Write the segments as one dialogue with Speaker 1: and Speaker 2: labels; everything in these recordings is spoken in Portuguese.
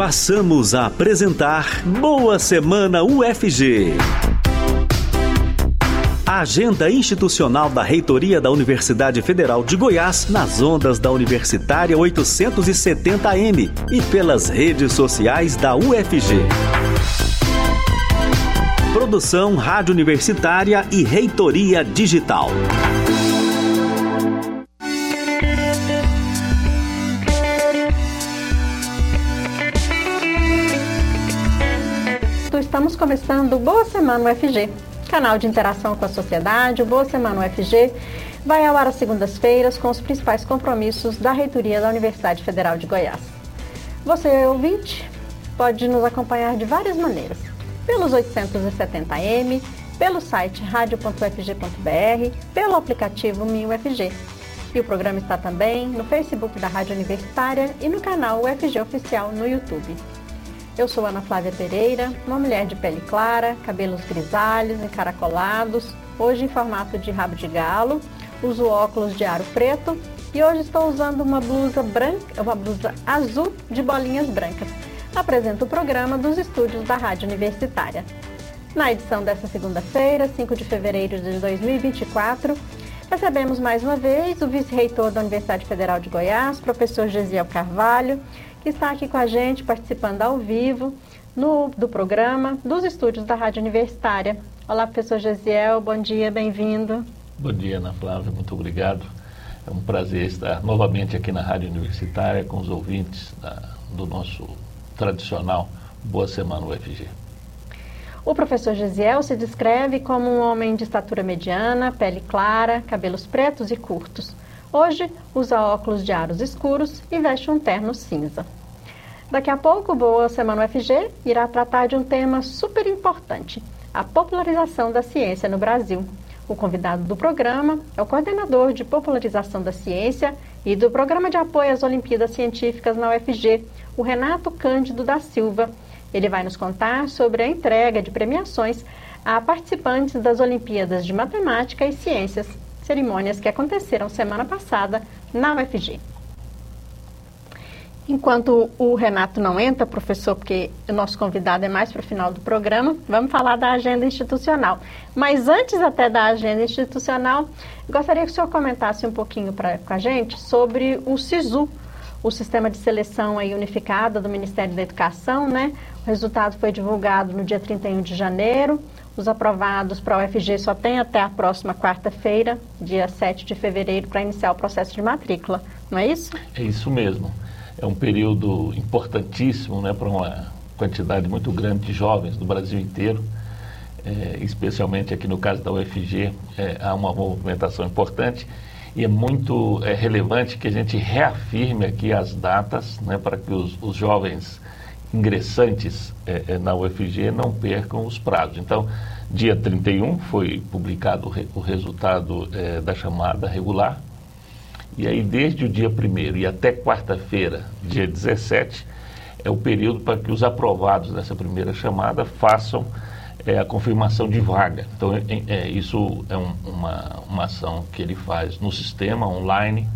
Speaker 1: Passamos a apresentar Boa Semana UFG. A agenda institucional da Reitoria da Universidade Federal de Goiás nas ondas da Universitária 870M e pelas redes sociais da UFG. Produção Rádio Universitária e Reitoria Digital.
Speaker 2: Começando Boa Semana UFG, canal de interação com a sociedade. O Boa Semana UFG vai ao ar às segundas-feiras com os principais compromissos da Reitoria da Universidade Federal de Goiás. Você, ouvinte, pode nos acompanhar de várias maneiras pelos 870M, pelo site radio.ufg.br, pelo aplicativo MinUFG. E o programa está também no Facebook da Rádio Universitária e no canal UFG Oficial no YouTube. Eu sou Ana Flávia Pereira, uma mulher de pele clara, cabelos grisalhos, encaracolados, hoje em formato de rabo de galo, uso óculos de aro preto e hoje estou usando uma blusa branca, uma blusa azul de bolinhas brancas apresenta o programa dos estúdios da Rádio Universitária. Na edição desta segunda-feira, 5 de fevereiro de 2024, recebemos mais uma vez o vice-reitor da Universidade Federal de Goiás, professor Gesiel Carvalho, que está aqui com a gente participando ao vivo no, do programa dos estúdios da Rádio Universitária. Olá, professor Gesiel, bom dia, bem-vindo.
Speaker 3: Bom dia, Ana Flávia, muito obrigado. É um prazer estar novamente aqui na Rádio Universitária com os ouvintes da, do nosso tradicional Boa Semana UFG.
Speaker 2: O professor Gesiel se descreve como um homem de estatura mediana, pele clara, cabelos pretos e curtos. Hoje usa óculos de aros escuros e veste um terno cinza. Daqui a pouco, Boa Semana UFG irá tratar de um tema super importante: a popularização da ciência no Brasil. O convidado do programa é o coordenador de popularização da ciência e do Programa de Apoio às Olimpíadas Científicas na UFG, o Renato Cândido da Silva. Ele vai nos contar sobre a entrega de premiações a participantes das Olimpíadas de Matemática e Ciências, cerimônias que aconteceram semana passada na UFG. Enquanto o Renato não entra, professor, porque o nosso convidado é mais para o final do programa, vamos falar da agenda institucional. Mas antes até da agenda institucional, gostaria que o senhor comentasse um pouquinho pra, com a gente sobre o SISU, o sistema de seleção aí unificada do Ministério da Educação, né? O resultado foi divulgado no dia 31 de janeiro. Os aprovados para a UFG só tem até a próxima quarta-feira, dia 7 de fevereiro, para iniciar o processo de matrícula, não é isso?
Speaker 3: É isso mesmo. É um período importantíssimo né, para uma quantidade muito grande de jovens do Brasil inteiro, é, especialmente aqui no caso da UFG, é, há uma movimentação importante e é muito é, relevante que a gente reafirme aqui as datas né, para que os, os jovens ingressantes é, é, na UFG não percam os prazos. Então, dia 31 foi publicado o, re, o resultado é, da chamada regular, e aí, desde o dia 1 e até quarta-feira, dia 17, é o período para que os aprovados dessa primeira chamada façam é, a confirmação de vaga. Então, é, é, isso é um, uma, uma ação que ele faz no sistema online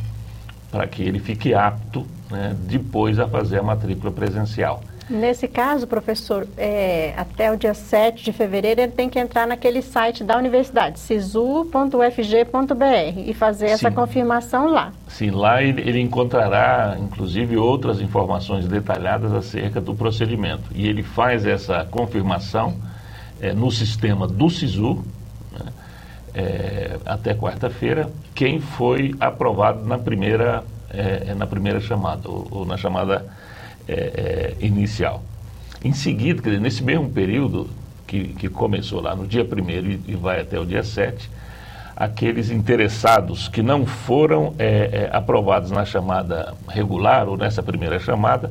Speaker 3: para que ele fique apto né, depois a fazer a matrícula presencial.
Speaker 2: Nesse caso, professor, é, até o dia 7 de fevereiro ele tem que entrar naquele site da universidade, sisu.ufg.br e fazer Sim. essa confirmação lá.
Speaker 3: Sim, lá ele, ele, encontrará, inclusive, outras informações detalhadas acerca do procedimento. E ele faz essa confirmação é, no sistema do SISU, né, é, até quarta-feira, quem foi aprovado na primeira, é, na primeira chamada, ou, ou na chamada é, é, inicial. Em seguida, dizer, nesse mesmo período que, que começou lá no dia 1 e, e vai até o dia 7, aqueles interessados que não foram é, é, aprovados na chamada regular ou nessa primeira chamada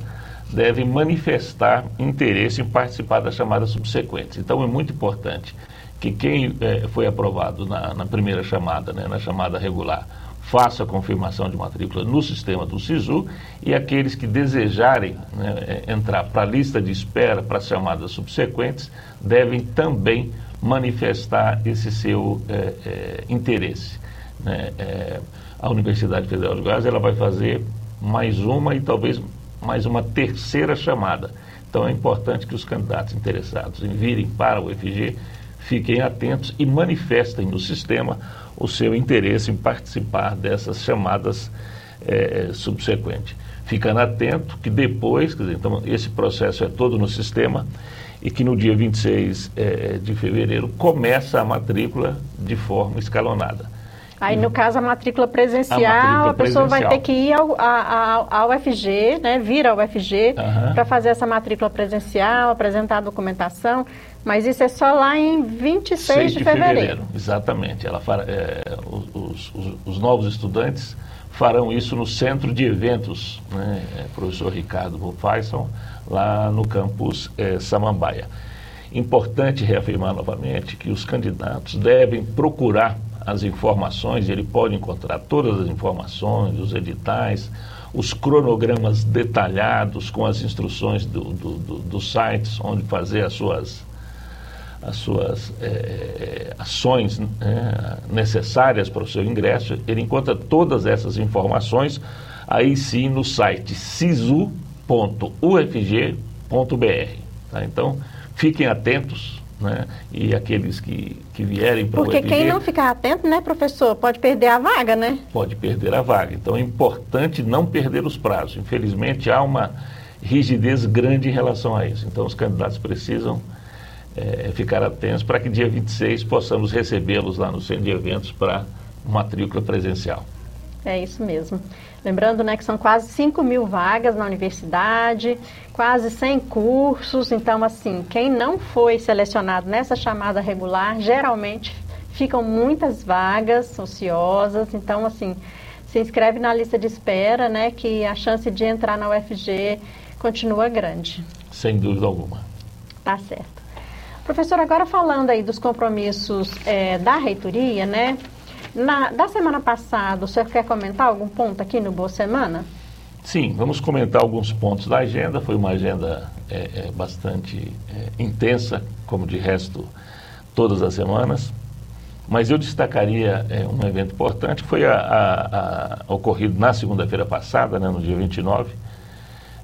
Speaker 3: devem manifestar interesse em participar das chamadas subsequentes. Então é muito importante que quem é, foi aprovado na, na primeira chamada, né, na chamada regular, faça a confirmação de matrícula no sistema do SISU e aqueles que desejarem né, é, entrar para a lista de espera para as chamadas subsequentes devem também manifestar esse seu é, é, interesse. Né? É, a Universidade Federal de Goiás ela vai fazer mais uma e talvez mais uma terceira chamada. Então é importante que os candidatos interessados em virem para o UFG fiquem atentos e manifestem no sistema o seu interesse em participar dessas chamadas é, subsequentes. Ficando atento que depois, dizer, então esse processo é todo no sistema e que no dia 26 é, de fevereiro começa a matrícula de forma escalonada.
Speaker 2: Aí, no caso, a matrícula presencial, a, matrícula a pessoa presencial. vai ter que ir ao, ao, ao UFG, né, vir ao UFG, uhum. para fazer essa matrícula presencial, apresentar a documentação. Mas isso é só lá em 26 de, de fevereiro. fevereiro.
Speaker 3: Exatamente. Ela é, os, os, os, novos estudantes farão isso no centro de eventos, né, é, professor Ricardo Wolfaison, lá no campus é, Samambaia. Importante reafirmar novamente que os candidatos devem procurar as informações, ele pode encontrar todas as informações, os editais, os cronogramas detalhados com as instruções do, do, do, dos sites onde fazer as suas, as suas é, ações né, necessárias para o seu ingresso. Ele encontra todas essas informações aí sim no site sisu.ufg.br. Tá? Então, fiquem atentos né? E aqueles que, que vierem para
Speaker 2: o Porque quem não ficar atento, né, professor, pode perder a vaga, né?
Speaker 3: Pode perder a vaga. Então é importante não perder os prazos. Infelizmente há uma rigidez grande em relação a isso. Então os candidatos precisam é, ficar atentos para que dia 26 possamos recebê-los lá no centro de eventos para matrícula presencial.
Speaker 2: É isso mesmo. Lembrando né, que são quase 5 mil vagas na universidade, quase 100 cursos. Então, assim, quem não foi selecionado nessa chamada regular, geralmente ficam muitas vagas ociosas. Então, assim, se inscreve na lista de espera, né, que a chance de entrar na UFG continua grande.
Speaker 3: Sem dúvida alguma.
Speaker 2: Tá certo. Professor, agora falando aí dos compromissos é, da reitoria, né? Na, da semana passada, o senhor quer comentar algum ponto aqui no Boa Semana?
Speaker 3: Sim, vamos comentar alguns pontos da agenda. Foi uma agenda é, é, bastante é, intensa, como de resto todas as semanas. Mas eu destacaria é, um evento importante, que foi a, a, a, ocorrido na segunda-feira passada, né, no dia 29,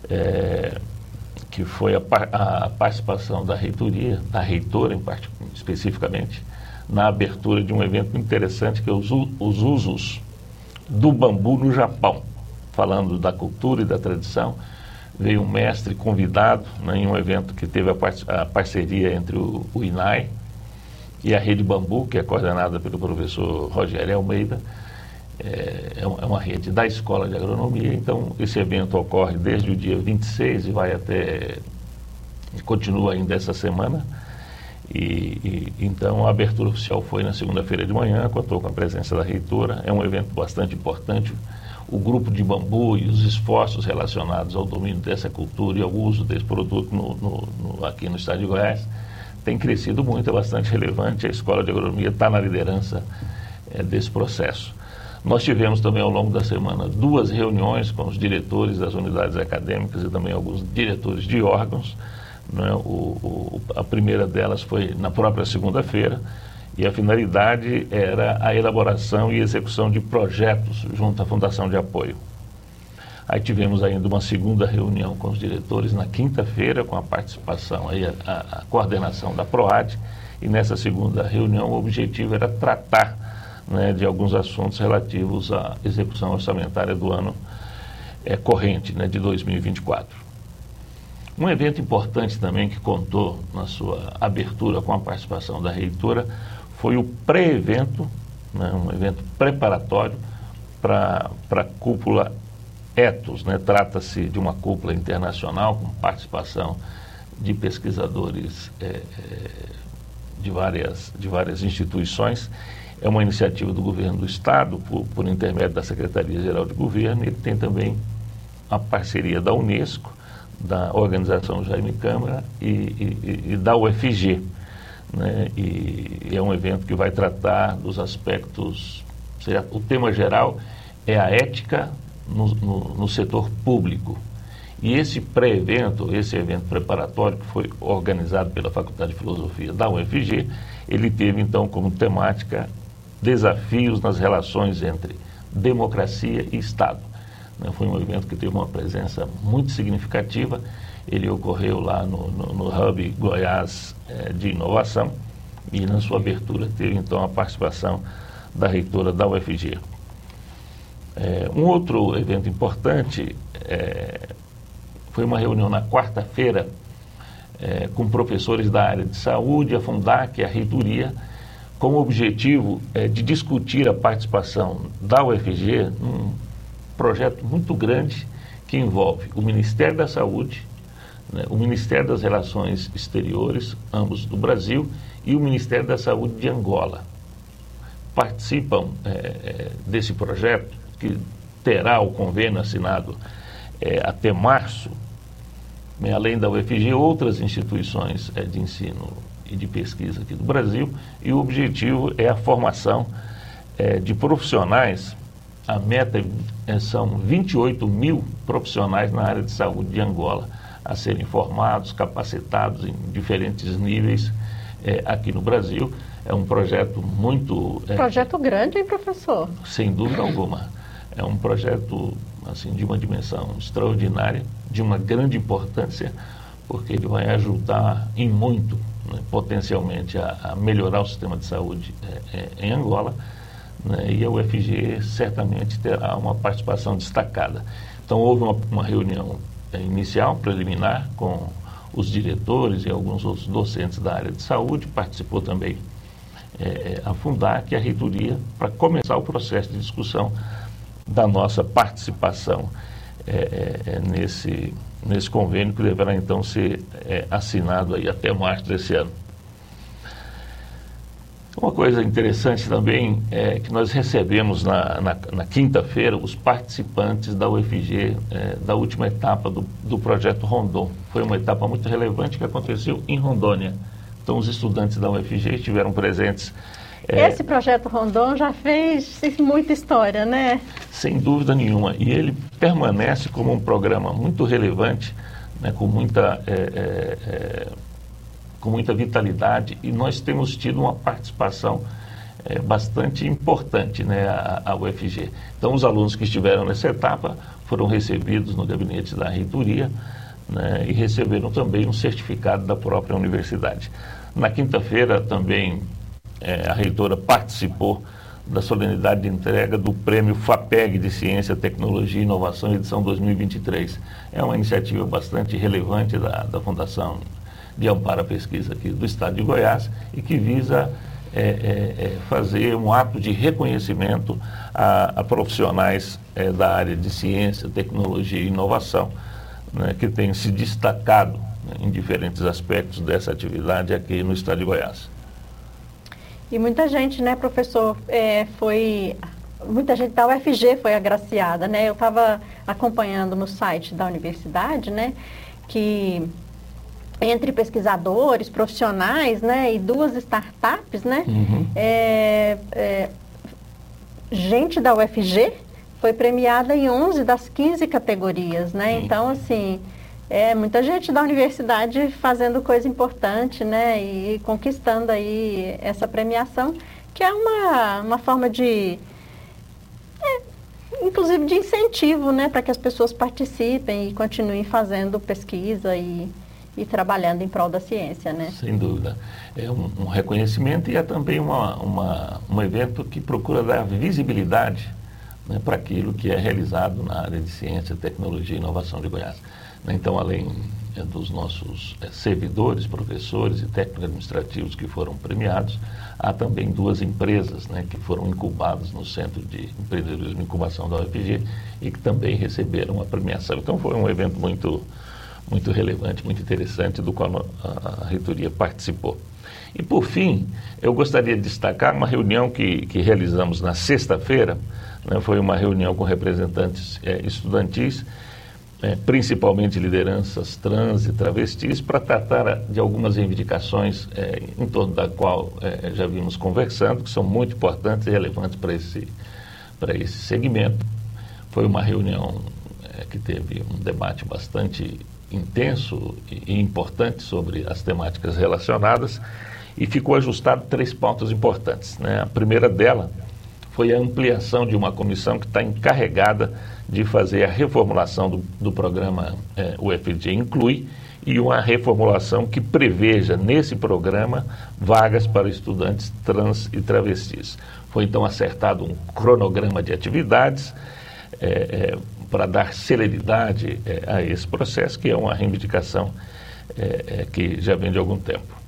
Speaker 3: é, que foi a, a, participação da reitoria, da reitora em parte, especificamente, na abertura de um evento interessante que é os, os usos do bambu no Japão. Falando da cultura e da tradição, veio um mestre convidado né, em um evento que teve a, par a parceria entre o, o, INAI e a Rede Bambu, que é coordenada pelo professor Rogério Almeida. É, é, é uma rede da Escola de Agronomia, então esse evento ocorre desde o dia 26 e vai até. continua ainda essa semana. E, e, então a abertura oficial foi na segunda-feira de manhã, contou com a presença da reitora. É um evento bastante importante. O grupo de bambu e os esforços relacionados ao domínio dessa cultura e ao uso desse produto no, no, no, aqui no estado de Goiás tem crescido muito, é bastante relevante. A Escola de Agronomia está na liderança é, desse processo. Nós tivemos também ao longo da semana duas reuniões com os diretores das unidades acadêmicas e também alguns diretores de órgãos né? O, o, a primeira delas foi na própria segunda-feira e a finalidade era a elaboração e execução de projetos junto à Fundação de Apoio. Aí tivemos ainda uma segunda reunião com os diretores na quinta-feira, com a participação, aí a, a, coordenação da PROAD, e nessa segunda reunião o objetivo era tratar né, de alguns assuntos relativos à execução orçamentária do ano é, corrente, né, de 2024. Um evento importante também que contou na sua abertura com a participação da reitora foi o pré-evento, né, um evento preparatório para a cúpula Etos. Né? Trata-se de uma cúpula internacional com participação de pesquisadores é, é, de, várias, de várias instituições. É uma iniciativa do governo do Estado, por, por intermédio da Secretaria-Geral de Governo, e tem também a parceria da Unesco da organização Jaime Câmara e, e, e da UFG. Né? E é um evento que vai tratar dos aspectos. Seja, o tema geral é a ética no, no, no setor público. E esse pré-evento, esse evento preparatório que foi organizado pela Faculdade de Filosofia da UFG, ele teve então como temática desafios nas relações entre democracia e Estado. Né? Foi um evento que teve uma presença muito significativa. Ele ocorreu lá no, no, no Hub Goiás eh, de Inovação e na sua abertura teve então a participação da reitora da UFG. É, um outro evento importante é, foi uma reunião na quarta-feira é, com professores da área de saúde, a Fundac e a reitoria, com o objetivo de discutir a participação da UFG num projeto muito grande que envolve o Ministério da Saúde, né, o Ministério das Relações Exteriores, ambos do Brasil, e o Ministério da Saúde de Angola. Participam é, é, desse projeto, que terá o convênio assinado é, até março, né, além da UFG, outras instituições é, de ensino e de pesquisa aqui do Brasil, e o objetivo é a formação é, de profissionais. A meta é, são 28 mil profissionais na área de saúde de Angola a serem formados, capacitados em diferentes níveis é, aqui no Brasil. É um projeto muito.
Speaker 2: É, projeto grande, hein, professor?
Speaker 3: Sem dúvida alguma. É um projeto assim de uma dimensão extraordinária, de uma grande importância, porque ele vai ajudar em muito, né, potencialmente, a, a, melhorar o sistema de saúde é, é, em Angola. Né, e a UFG certamente terá uma participação destacada. Então, houve uma, uma reunião é, inicial, preliminar, com os diretores e alguns outros docentes da área de saúde, participou também é, a Fundac e a reitoria para começar o processo de discussão da nossa participação é, nesse, nesse convênio que deverá então ser assinado aí até março desse ano. Uma coisa interessante também é que nós recebemos na, na, na quinta-feira os participantes da UFG é, da última etapa do, do projeto Rondon. Foi uma etapa muito relevante que aconteceu em Rondônia. Então, os estudantes da UFG estiveram presentes
Speaker 2: é, Esse projeto Rondon já fez muita história, né?
Speaker 3: Sem dúvida nenhuma. E ele permanece como um programa muito relevante, né, com, muita, é, é, é com muita vitalidade. E nós temos tido uma participação é, bastante importante, né, a, a UFG. Então, os alunos que estiveram nessa etapa foram recebidos no gabinete da reitoria né, e receberam também um certificado da própria universidade. Na quinta-feira também é, a reitora participou da solenidade de entrega do prêmio FAPEG de Ciência, Tecnologia e Inovação, edição 2023. É uma iniciativa bastante relevante da, da Fundação de Amparo à Pesquisa aqui do Estado de Goiás e que visa é, é, é fazer um ato de reconhecimento a, a profissionais é, da área de ciência, tecnologia e inovação, né, que têm se destacado né, em diferentes aspectos dessa atividade aqui no Estado de Goiás.
Speaker 2: E muita gente, né, professor, é, foi. Muita gente da UFG foi agraciada, né? Eu estava acompanhando no site da universidade, né, que entre pesquisadores, profissionais, né, e duas startups, né, uhum. é, é, gente da UFG foi premiada em 11 das 15 categorias, né? Uhum. Então, assim, é, muita gente da universidade fazendo coisa importante, né? E conquistando aí essa premiação, que é uma, uma forma de. É, inclusive de incentivo, né? Para que as pessoas participem e continuem fazendo pesquisa e, e trabalhando em prol da ciência, né?
Speaker 3: Sem dúvida. É um, um reconhecimento e é também uma, uma, um evento que procura dar visibilidade né, para aquilo que é realizado na área de ciência, tecnologia e inovação de Goiás. Né? Então, além é, dos nossos é, servidores, professores e técnicos administrativos que foram premiados, há também duas empresas né, que foram incubadas no Centro de Empreendedorismo e Incubação da UFG e que também receberam a premiação. Então, foi um evento muito, muito relevante, muito interessante, do qual a, a reitoria participou. E, por fim, eu gostaria de destacar uma reunião que, que realizamos na sexta-feira, né, foi uma reunião com representantes é, estudantis é, principalmente lideranças trans e travestis, para tratar de algumas reivindicações é, em torno da qual é, já vimos conversando, que são muito importantes e relevantes para esse, para esse segmento. Foi uma reunião é, que teve um debate bastante intenso e, importante sobre as temáticas relacionadas e ficou ajustado três pontos importantes. Né? A primeira dela foi a ampliação de uma comissão que está encarregada de fazer a reformulação do, do programa é, UFG Inclui e uma reformulação que preveja nesse programa vagas para estudantes trans e travestis. Foi então acertado um cronograma de atividades é, é, para dar celeridade é, a esse processo, que é uma reivindicação é, é, que já vem de algum tempo.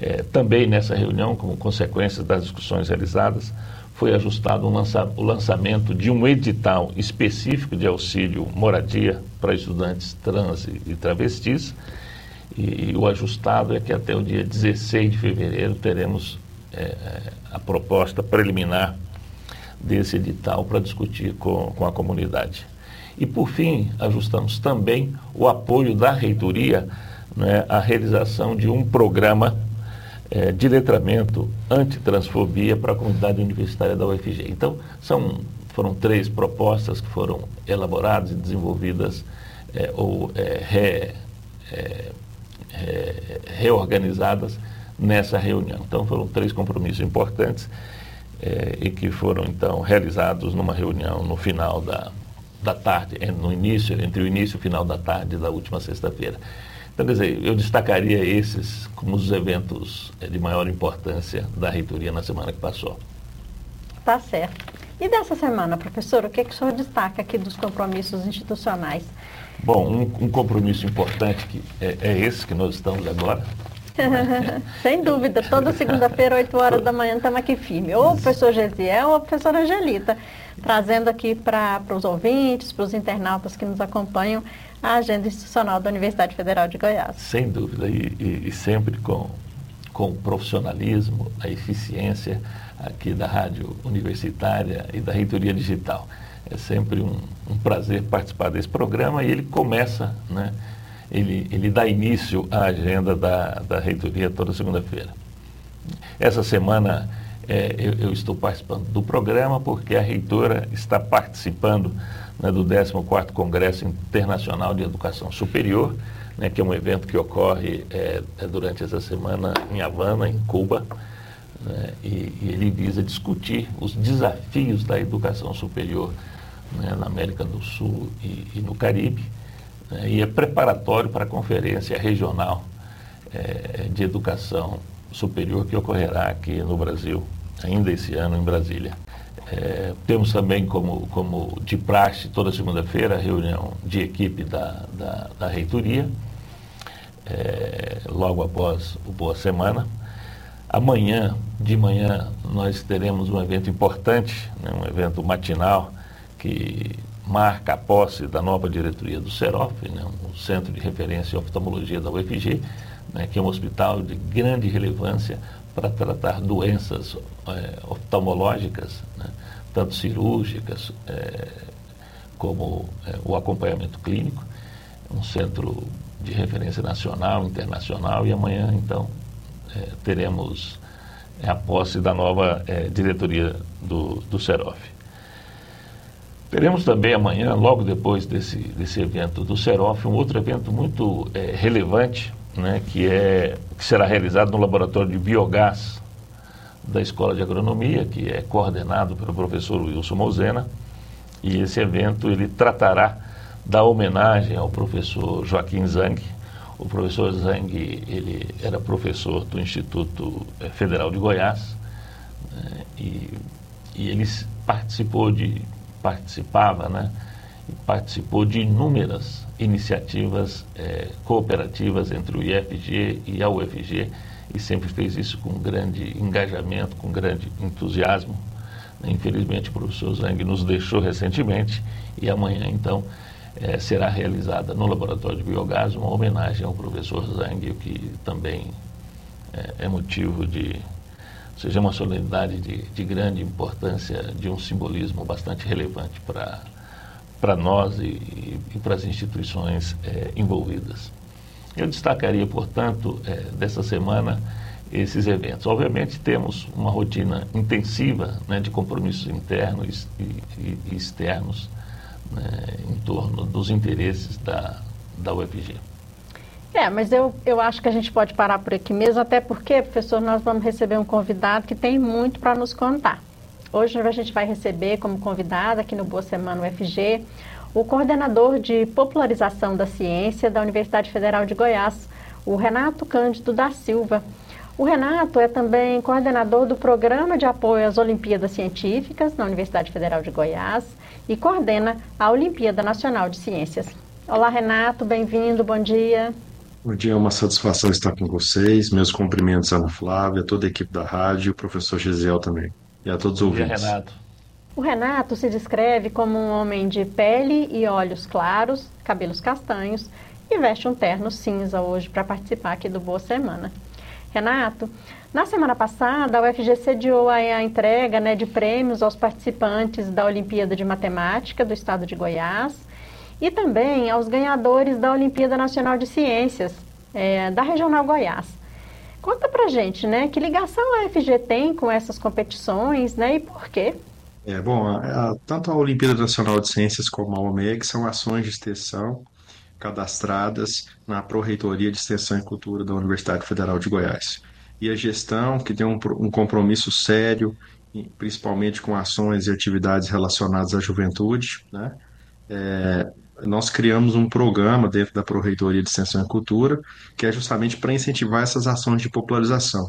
Speaker 3: É, também nessa reunião, como consequência das discussões realizadas, foi ajustado um lança, o lançamento de um edital específico de auxílio moradia para estudantes trans e, travestis. E, e, o ajustado é que até o dia 16 de fevereiro teremos é, a proposta preliminar desse edital para discutir com, com a comunidade. E, por fim, ajustamos também o apoio da reitoria né, à realização de um programa é, de letramento antitransfobia para a comunidade universitária da UFG. Então, são, foram três propostas que foram elaboradas e desenvolvidas é, ou é, re, é, re, reorganizadas nessa reunião. Então, foram três compromissos importantes é, e que foram, então, realizados numa reunião no final da, da tarde, no início, entre o início e o final da tarde da última sexta-feira. Então, quer dizer, eu destacaria esses como os eventos eh, de maior importância da reitoria na semana que passou.
Speaker 2: Tá certo. E dessa semana, professor, o que, é que o senhor destaca aqui dos compromissos institucionais?
Speaker 3: Bom, um, um compromisso importante que é, é esse que nós estamos agora,
Speaker 2: Sem dúvida, toda segunda-feira, 8 horas da manhã, estamos aqui firme. Ou o professor Gesiel ou a professora Angelita, trazendo aqui para os ouvintes, para os internautas que nos acompanham, a agenda institucional da Universidade Federal de Goiás.
Speaker 3: Sem dúvida, e, e, e sempre com, com o profissionalismo, a eficiência aqui da Rádio Universitária e da Reitoria Digital. É sempre um, um prazer participar desse programa e ele começa, né? Ele, ele dá início à agenda da, da reitoria toda segunda-feira. Essa semana é, eu, eu, estou participando do programa porque a reitora está participando né, do 14º Congresso Internacional de Educação Superior, né, que é um evento que ocorre é, é durante essa semana em Havana, em Cuba, né, e, e, ele visa discutir os desafios da educação superior né, na América do Sul e, e no Caribe, né, e é preparatório para a Conferência Regional é, de Educação Superior que ocorrerá aqui no Brasil, ainda esse ano em Brasília. É, temos também como, como de praxe, toda segunda-feira, a reunião de equipe da, da, da reitoria, é, logo após o Boa Semana. Amanhã, de manhã, nós teremos um evento importante, né, um evento matinal, que marca a posse da nova diretoria do CEROF, né, um centro de referência em oftalmologia da UFG, né, que é um hospital de grande relevância para tratar doenças é, oftalmológicas, né, tanto cirúrgicas é, como é, o acompanhamento clínico. Um centro de referência nacional, internacional, e amanhã, então, é, teremos é, a posse da nova é, diretoria do, do CEROF. Teremos também amanhã, logo depois desse, desse evento do Serof, um outro evento muito é, relevante, né, que, é, que será realizado no laboratório de biogás da Escola de Agronomia, que é coordenado pelo professor Wilson Mozena. E esse evento ele tratará da homenagem ao professor Joaquim Zang. O professor Zang ele era professor do Instituto é, Federal de Goiás né, e, e ele participou de participava, né? participou de inúmeras iniciativas é, cooperativas entre o IFG e a UFG e sempre fez isso com grande engajamento, com grande entusiasmo. Infelizmente, o professor Zang nos deixou recentemente e amanhã, então, é, será realizada no Laboratório de Biogás uma homenagem ao professor Zang, o que também é, é motivo de seja uma solenidade de, de grande importância, de um simbolismo bastante relevante para nós e, e para as instituições é, envolvidas. Eu destacaria, portanto, é, dessa semana esses eventos. Obviamente temos uma rotina intensiva né, de compromissos internos e, e, e externos né, em torno dos interesses da, da UFG.
Speaker 2: É, mas eu, eu acho que a gente pode parar por aqui mesmo, até porque, professor, nós vamos receber um convidado que tem muito para nos contar. Hoje a gente vai receber como convidada aqui no Boa Semana UFG o coordenador de popularização da ciência da Universidade Federal de Goiás, o Renato Cândido da Silva. O Renato é também coordenador do Programa de Apoio às Olimpíadas Científicas na Universidade Federal de Goiás e coordena a Olimpíada Nacional de Ciências. Olá, Renato, bem-vindo, bom dia.
Speaker 4: Bom dia, é uma satisfação estar com vocês. Meus cumprimentos à Ana Flávia, a toda a equipe da rádio, o professor Gisel também, e a todos os ouvintes.
Speaker 3: Dia, Renato.
Speaker 2: O Renato se descreve como um homem de pele e olhos claros, cabelos castanhos e veste um terno cinza hoje para participar aqui do Boa Semana. Renato, na semana passada, a UFG sediou a, entrega né, de prêmios aos participantes da Olimpíada de Matemática do Estado de Goiás e também aos ganhadores da Olimpíada Nacional de Ciências é, da Regional Goiás. Conta pra gente, né, que ligação a UFG tem com essas competições, né, e por quê?
Speaker 4: É, bom, a, a, tanto a Olimpíada Nacional de Ciências como a OMEG são ações de extensão cadastradas na Pró-Reitoria de Extensão e Cultura da Universidade Federal de Goiás. E a gestão, que tem um, um compromisso sério, principalmente com ações e atividades relacionadas à juventude, né? É, nós criamos um programa dentro da Pró-Reitoria de Extensão e Cultura, que é justamente para incentivar essas ações de popularização.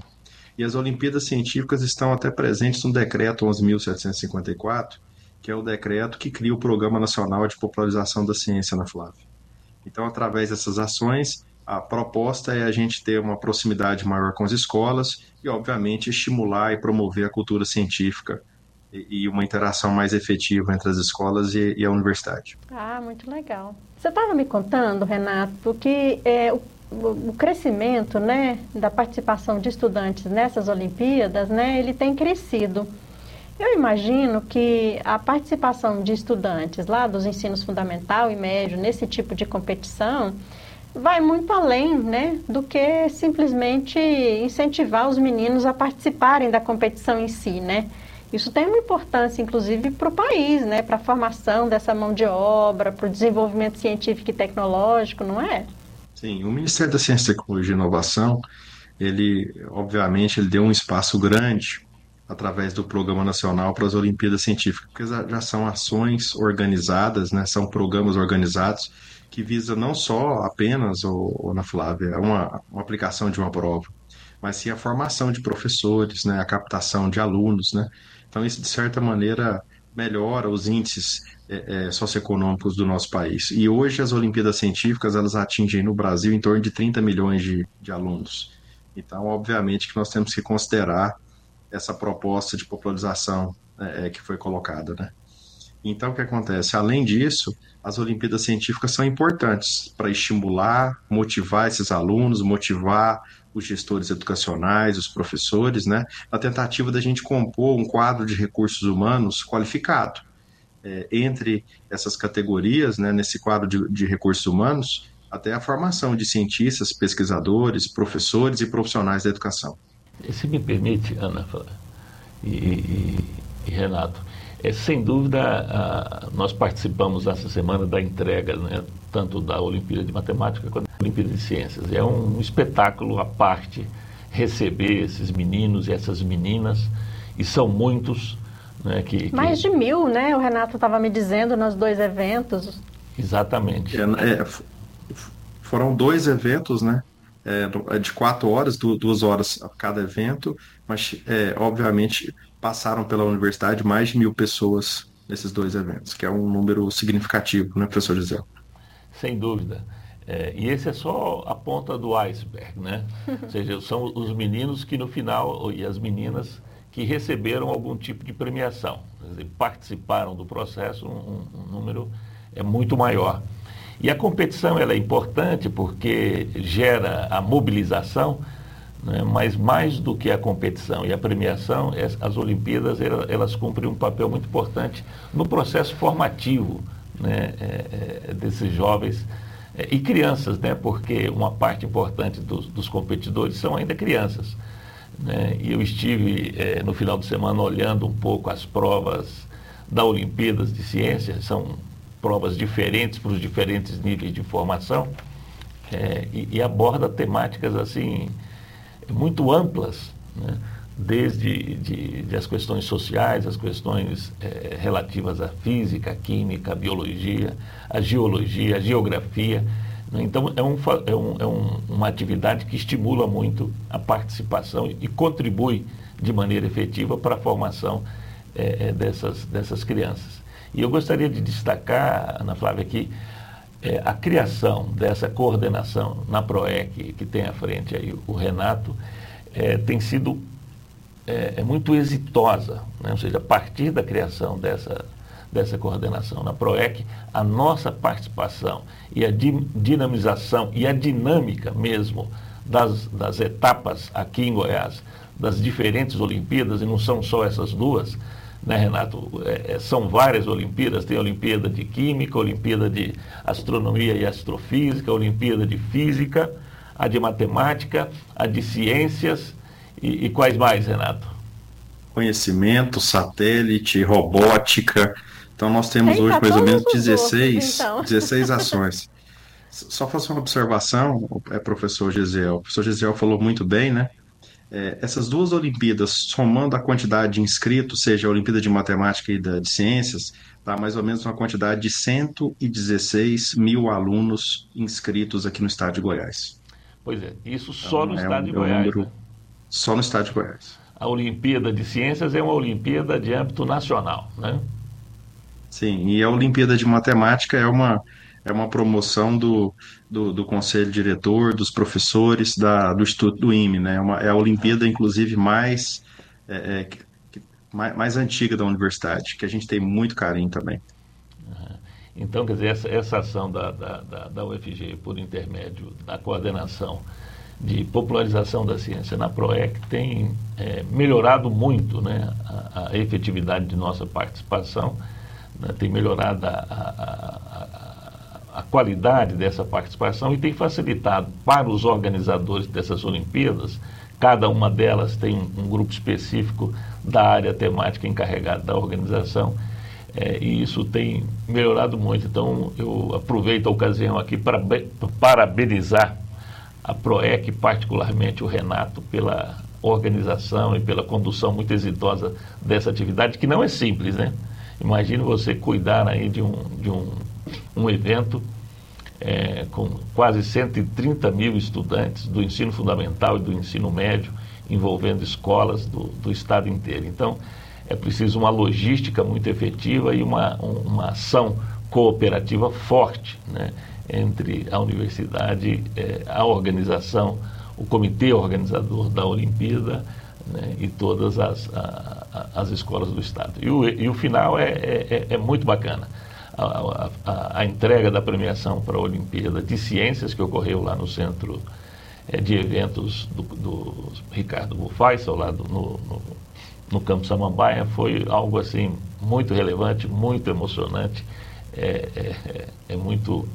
Speaker 4: E as Olimpíadas Científicas estão até presentes no decreto 11.754, que é o decreto que cria o Programa Nacional de Popularização da Ciência na Flávia. Então, através dessas ações, a proposta é a gente ter uma proximidade maior com as escolas e, obviamente, estimular e promover a cultura científica e uma interação mais efetiva entre as escolas e, e a universidade.
Speaker 2: Ah, muito legal. Você estava me contando, Renato, que é, o, o, crescimento né, da participação de estudantes nessas Olimpíadas, né, ele tem crescido. Eu imagino que a participação de estudantes lá dos ensinos fundamental e médio nesse tipo de competição vai muito além né, do que simplesmente incentivar os meninos a participarem da competição em si, né? Isso tem uma importância, inclusive, para o país, né? para a formação dessa mão de obra, para o desenvolvimento científico e tecnológico, não é?
Speaker 4: Sim, o Ministério da Ciência, Tecnologia e Inovação, ele, obviamente, ele deu um espaço grande através do Programa Nacional para as Olimpíadas Científicas, porque já são ações organizadas, né, são programas organizados que visa não só apenas, ou, na Flávia, uma, uma aplicação de uma prova, mas sim a formação de professores, né, a captação de alunos, né, então isso de certa maneira melhora os índices é, é, socioeconômicos do nosso país. E hoje as Olimpíadas Científicas elas atingem no Brasil em torno de 30 milhões de, de alunos. Então, obviamente que nós temos que considerar essa proposta de popularização é, é, que foi colocada, né? Então, o que acontece? Além disso, as Olimpíadas Científicas são importantes para estimular, motivar esses alunos, motivar os gestores educacionais, os professores, né, na tentativa da gente compor um quadro de recursos humanos qualificado. É, entre essas categorias, né, nesse quadro de, de recursos humanos, até a formação de cientistas, pesquisadores, professores e profissionais da educação.
Speaker 3: Se me permite, Ana e, e, e Renato, é, sem dúvida, a, nós participamos essa semana da entrega, né, tanto da Olimpíada de Matemática quanto da Olimpíada de Ciências. É um espetáculo à parte receber esses meninos e essas meninas, e são muitos. Né, que,
Speaker 2: Mais que... de mil, né? O Renato estava me dizendo nos dois eventos.
Speaker 3: Exatamente. É,
Speaker 4: é, foram dois eventos, né? É, é, de quatro horas, duas horas a cada evento, mas é, obviamente passaram pela universidade mais de mil pessoas nesses dois eventos, que é um número significativo, né, professor Gisele?
Speaker 3: Sem dúvida. É, e esse é só a ponta do iceberg, né? Ou seja, são os meninos que no final, e as meninas que receberam algum tipo de premiação, dizer, participaram do processo, um, um, número é muito maior. E a competição ela é importante porque gera a mobilização, né? mas mais do que a competição e a premiação, as Olimpíadas elas cumprem um papel muito importante no processo formativo né? É, é, desses jovens é, e crianças, né? porque uma parte importante dos, dos competidores são ainda crianças. Né? E eu estive é, no final de semana olhando um pouco as provas da Olimpíadas de Ciências, são provas diferentes para os diferentes níveis de formação é, e, e, aborda temáticas assim muito amplas, né? desde de, de as questões sociais, as questões é, relativas à física, à química, à biologia, à geologia, à geografia. Né? Então, é, um, é, um, é um, uma atividade que estimula muito a participação e contribui de maneira efetiva para a formação é, dessas, dessas crianças. E eu gostaria de destacar, Ana Flávia, aqui, é, a criação dessa coordenação na PROEC, que tem à frente aí o Renato, é, tem sido é, é muito exitosa. Né? Ou seja, a partir da criação dessa, dessa coordenação na PROEC, a nossa participação e a dinamização e a dinâmica mesmo das, das etapas aqui em Goiás, das diferentes Olimpíadas, e não são só essas duas, né, Renato? É, é, são várias Olimpíadas, tem a Olimpíada de Química, a Olimpíada de Astronomia e Astrofísica, a Olimpíada de Física, a de Matemática, a de Ciências e, e quais mais, Renato?
Speaker 4: Conhecimento, satélite, robótica. Então nós temos Eita, hoje mais ou menos 16, outros, então. 16 ações. Só faço uma observação, é professor Gesiel. O professor Gesiel falou muito bem, né? É, essas duas Olimpíadas, somando a quantidade de inscritos, seja a Olimpíada de Matemática e da, de Ciências, dá mais ou menos uma quantidade de 116 mil alunos inscritos aqui no estado de Goiás.
Speaker 3: Pois é, isso então, só no é estado um, de Goiás. É um número, né?
Speaker 4: Só no estado de Goiás.
Speaker 3: A Olimpíada de Ciências é uma Olimpíada de âmbito nacional, né?
Speaker 4: Sim, e a Olimpíada de Matemática é uma, é uma promoção do, do, do conselho diretor, dos professores da, do Instituto do IME, né? É, uma, é a Olimpíada, inclusive, mais, é, é, que, mais, mais, antiga da universidade, que a gente tem muito carinho também.
Speaker 3: Então, quer dizer, essa, essa ação da, da, da, da UFG, por intermédio da coordenação de popularização da ciência na PROEC, tem é, melhorado muito né, a, a, efetividade de nossa participação, né, tem melhorado a, a a qualidade dessa participação e tem facilitado para os organizadores dessas Olimpíadas. Cada uma delas tem um, grupo específico da área temática encarregada da organização é, e isso tem melhorado muito. Então, eu aproveito a ocasião aqui para parabenizar a PROEC, particularmente o Renato, pela organização e pela condução muito exitosa dessa atividade, que não é simples, né? Imagine você cuidar aí de um, de um um evento é, com quase 130 mil estudantes do ensino fundamental e do ensino médio, envolvendo escolas do, do estado inteiro. Então, é preciso uma logística muito efetiva e uma, uma ação cooperativa forte né, entre a universidade, é, a organização, o comitê organizador da Olimpíada né, e todas as, a, a, as escolas do Estado. E o, e o final é, é, é muito bacana a, a, a entrega da premiação para a Olimpíada de Ciências, que ocorreu lá no centro é, de eventos do, do Ricardo Bufaisal, lá do, no, no, no Campo Samambaia, foi algo assim muito relevante, muito emocionante. É, é, é muito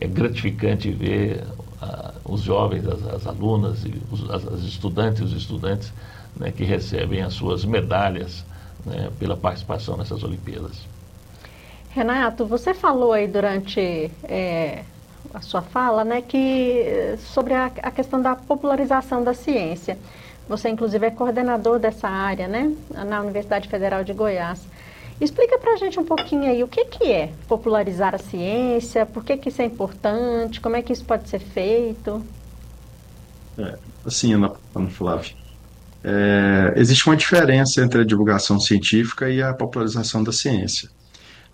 Speaker 3: é gratificante ver uh, os jovens, as, as alunas, os, as, as, estudantes os estudantes né, que recebem as suas medalhas né, pela participação nessas Olimpíadas.
Speaker 2: Renato, você falou aí durante é, a sua fala, né, que sobre a, a, questão da popularização da ciência. Você, inclusive, é coordenador dessa área, né, na Universidade Federal de Goiás. Explica para a gente um pouquinho aí o que, que é popularizar a ciência, por que, que isso é importante, como é que isso pode ser feito.
Speaker 4: É, assim, Ana, Ana Flávia, é, existe uma diferença entre a divulgação científica e a popularização da ciência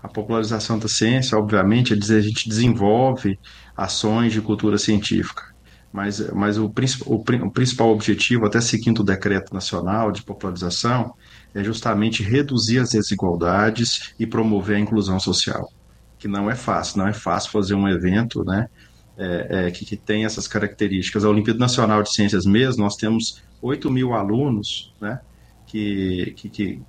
Speaker 4: a popularização da ciência, obviamente, a gente desenvolve ações de cultura científica, mas, mas o, o, o principal objetivo, até seguindo o decreto nacional de popularização, é justamente reduzir as desigualdades e promover a inclusão social, que não é fácil, não é fácil fazer um evento, né, é, é, que, que, tem essas características. A Olimpíada Nacional de Ciências mesmo, nós temos 8 mil alunos, né, que, que que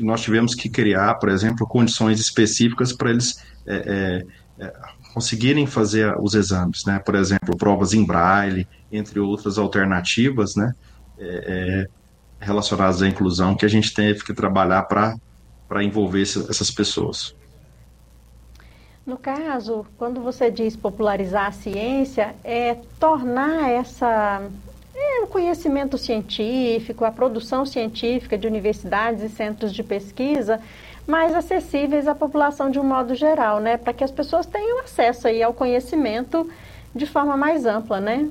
Speaker 4: nós tivemos que criar, por exemplo, condições específicas para eles é, é, é, conseguirem fazer os exames, né? Por exemplo, provas em braille, entre outras alternativas, né? É, é, relacionadas à inclusão que a gente teve que trabalhar para para envolver essas pessoas.
Speaker 2: No caso, quando você diz popularizar a ciência, é tornar essa é o conhecimento científico, a produção científica de universidades e centros de pesquisa mais acessíveis à população de um modo geral, né? Para que as pessoas tenham acesso aí ao conhecimento de forma mais ampla, né?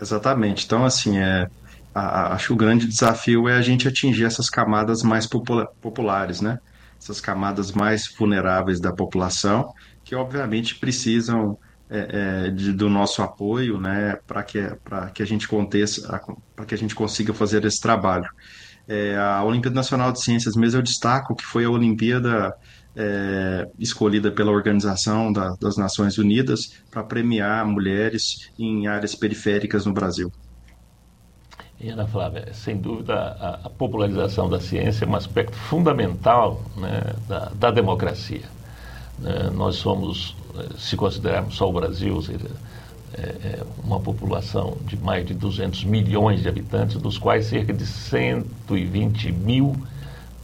Speaker 4: Exatamente. Então, assim, é, a, acho que o grande desafio é a gente atingir essas camadas mais popula populares, né? Essas camadas mais vulneráveis da população, que obviamente precisam é, é, de, do nosso apoio, né, para que, que a gente para que a gente consiga fazer esse trabalho. É, a Olimpíada Nacional de Ciências mesmo eu destaco que foi a Olimpíada é, escolhida pela Organização da, das Nações Unidas para premiar mulheres em áreas periféricas no Brasil.
Speaker 3: E Ana Flávia, sem dúvida a, a popularização da ciência é um aspecto fundamental né, da, da, democracia. Né, nós somos, se considerarmos só o Brasil, seja, é, é uma população de mais de 200 milhões de habitantes, dos quais cerca de 120 mil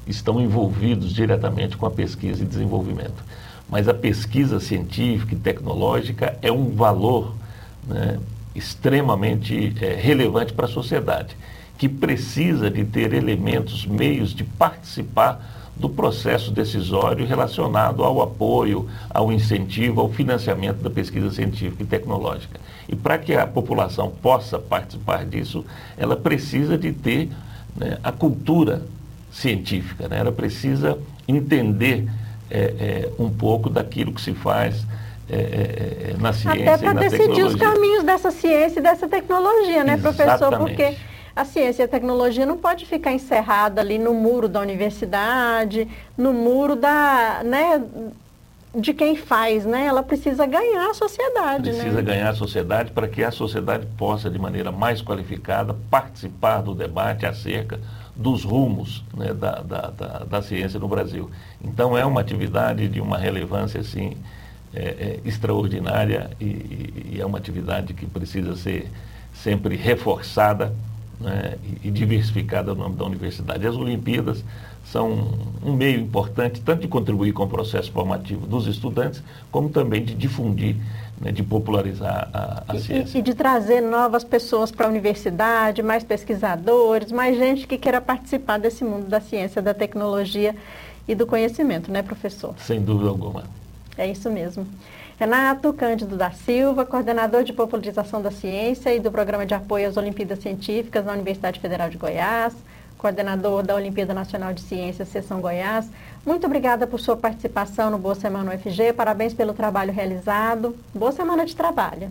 Speaker 3: estão envolvidos diretamente com a pesquisa e desenvolvimento. Mas a pesquisa científica e tecnológica é um valor né, extremamente é, relevante para a sociedade, que precisa de ter elementos, meios de participar do processo decisório relacionado ao apoio, ao incentivo, ao financiamento da pesquisa científica e tecnológica. E para que a população possa participar disso, ela precisa de ter né, a cultura científica, né? ela precisa entender é, é, um pouco daquilo que se faz é, é, é na ciência
Speaker 2: Até para decidir os caminhos dessa ciência e dessa tecnologia, né, Exatamente. professor? Porque a ciência e a tecnologia não pode ficar encerrada ali no muro da universidade, no muro da, né, de quem faz, né? Ela precisa ganhar a sociedade,
Speaker 3: Precisa
Speaker 2: né?
Speaker 3: ganhar a sociedade para que a sociedade possa, de maneira mais qualificada, participar do debate acerca dos rumos né, da, da, da, da, ciência no Brasil. Então é uma atividade de uma relevância assim, é, é, extraordinária e, e, é uma atividade que precisa ser sempre reforçada né, e, diversificada no âmbito da universidade. As Olimpíadas são um meio importante tanto de contribuir com o processo formativo dos estudantes, como também de difundir né, de popularizar a, a ciência.
Speaker 2: E, e, de trazer novas pessoas para a universidade, mais pesquisadores, mais gente que queira participar desse mundo da ciência, da tecnologia e do conhecimento, né, professor?
Speaker 3: Sem dúvida alguma.
Speaker 2: É isso mesmo. Renato Cândido da Silva, coordenador de popularização da ciência e do programa de apoio às Olimpíadas Científicas na Universidade Federal de Goiás coordenador da Olimpíada Nacional de Ciências, Seção Goiás. Muito obrigada por sua participação no Boa Semana UFG. Parabéns pelo trabalho realizado. Boa semana de trabalho.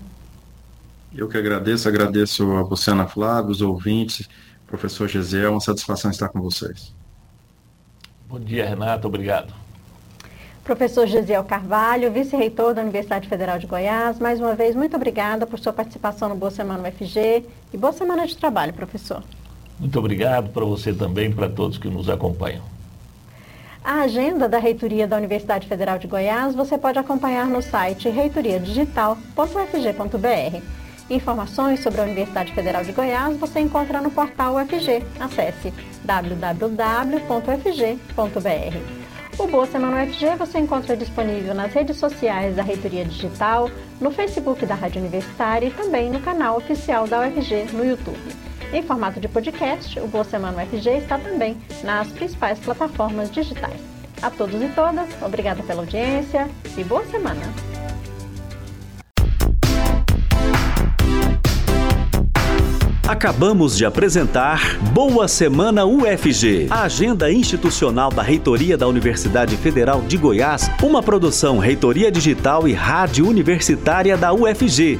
Speaker 4: Eu que agradeço, agradeço a você, Ana Flávia, os ouvintes, professor Gesiel, é uma satisfação estar com vocês.
Speaker 3: Bom dia, Renato, obrigado.
Speaker 2: Professor Gesiel Carvalho, vice-reitor da Universidade Federal de Goiás, mais uma vez, muito obrigada por sua participação no Boa Semana UFG e boa semana de trabalho, professor.
Speaker 3: Muito obrigado para você também, para todos que nos acompanham.
Speaker 2: A agenda da Reitoria da Universidade Federal de Goiás você pode acompanhar no site reitoriadigital.ufg.br. Informações sobre a Universidade Federal de Goiás você encontra no portal UFG. Acesse www.ufg.br. O Boa Semana UFG você encontra disponível nas redes sociais da Reitoria Digital, no Facebook da Rádio Universitária e também no canal oficial da UFG no YouTube. Em formato de podcast, o Boa Semana UFG está também nas principais plataformas digitais. A todos e todas, obrigada pela audiência e boa semana!
Speaker 1: Acabamos de apresentar Boa Semana UFG, a agenda institucional da Reitoria da Universidade Federal de Goiás, uma produção Reitoria Digital e Rádio Universitária da UFG.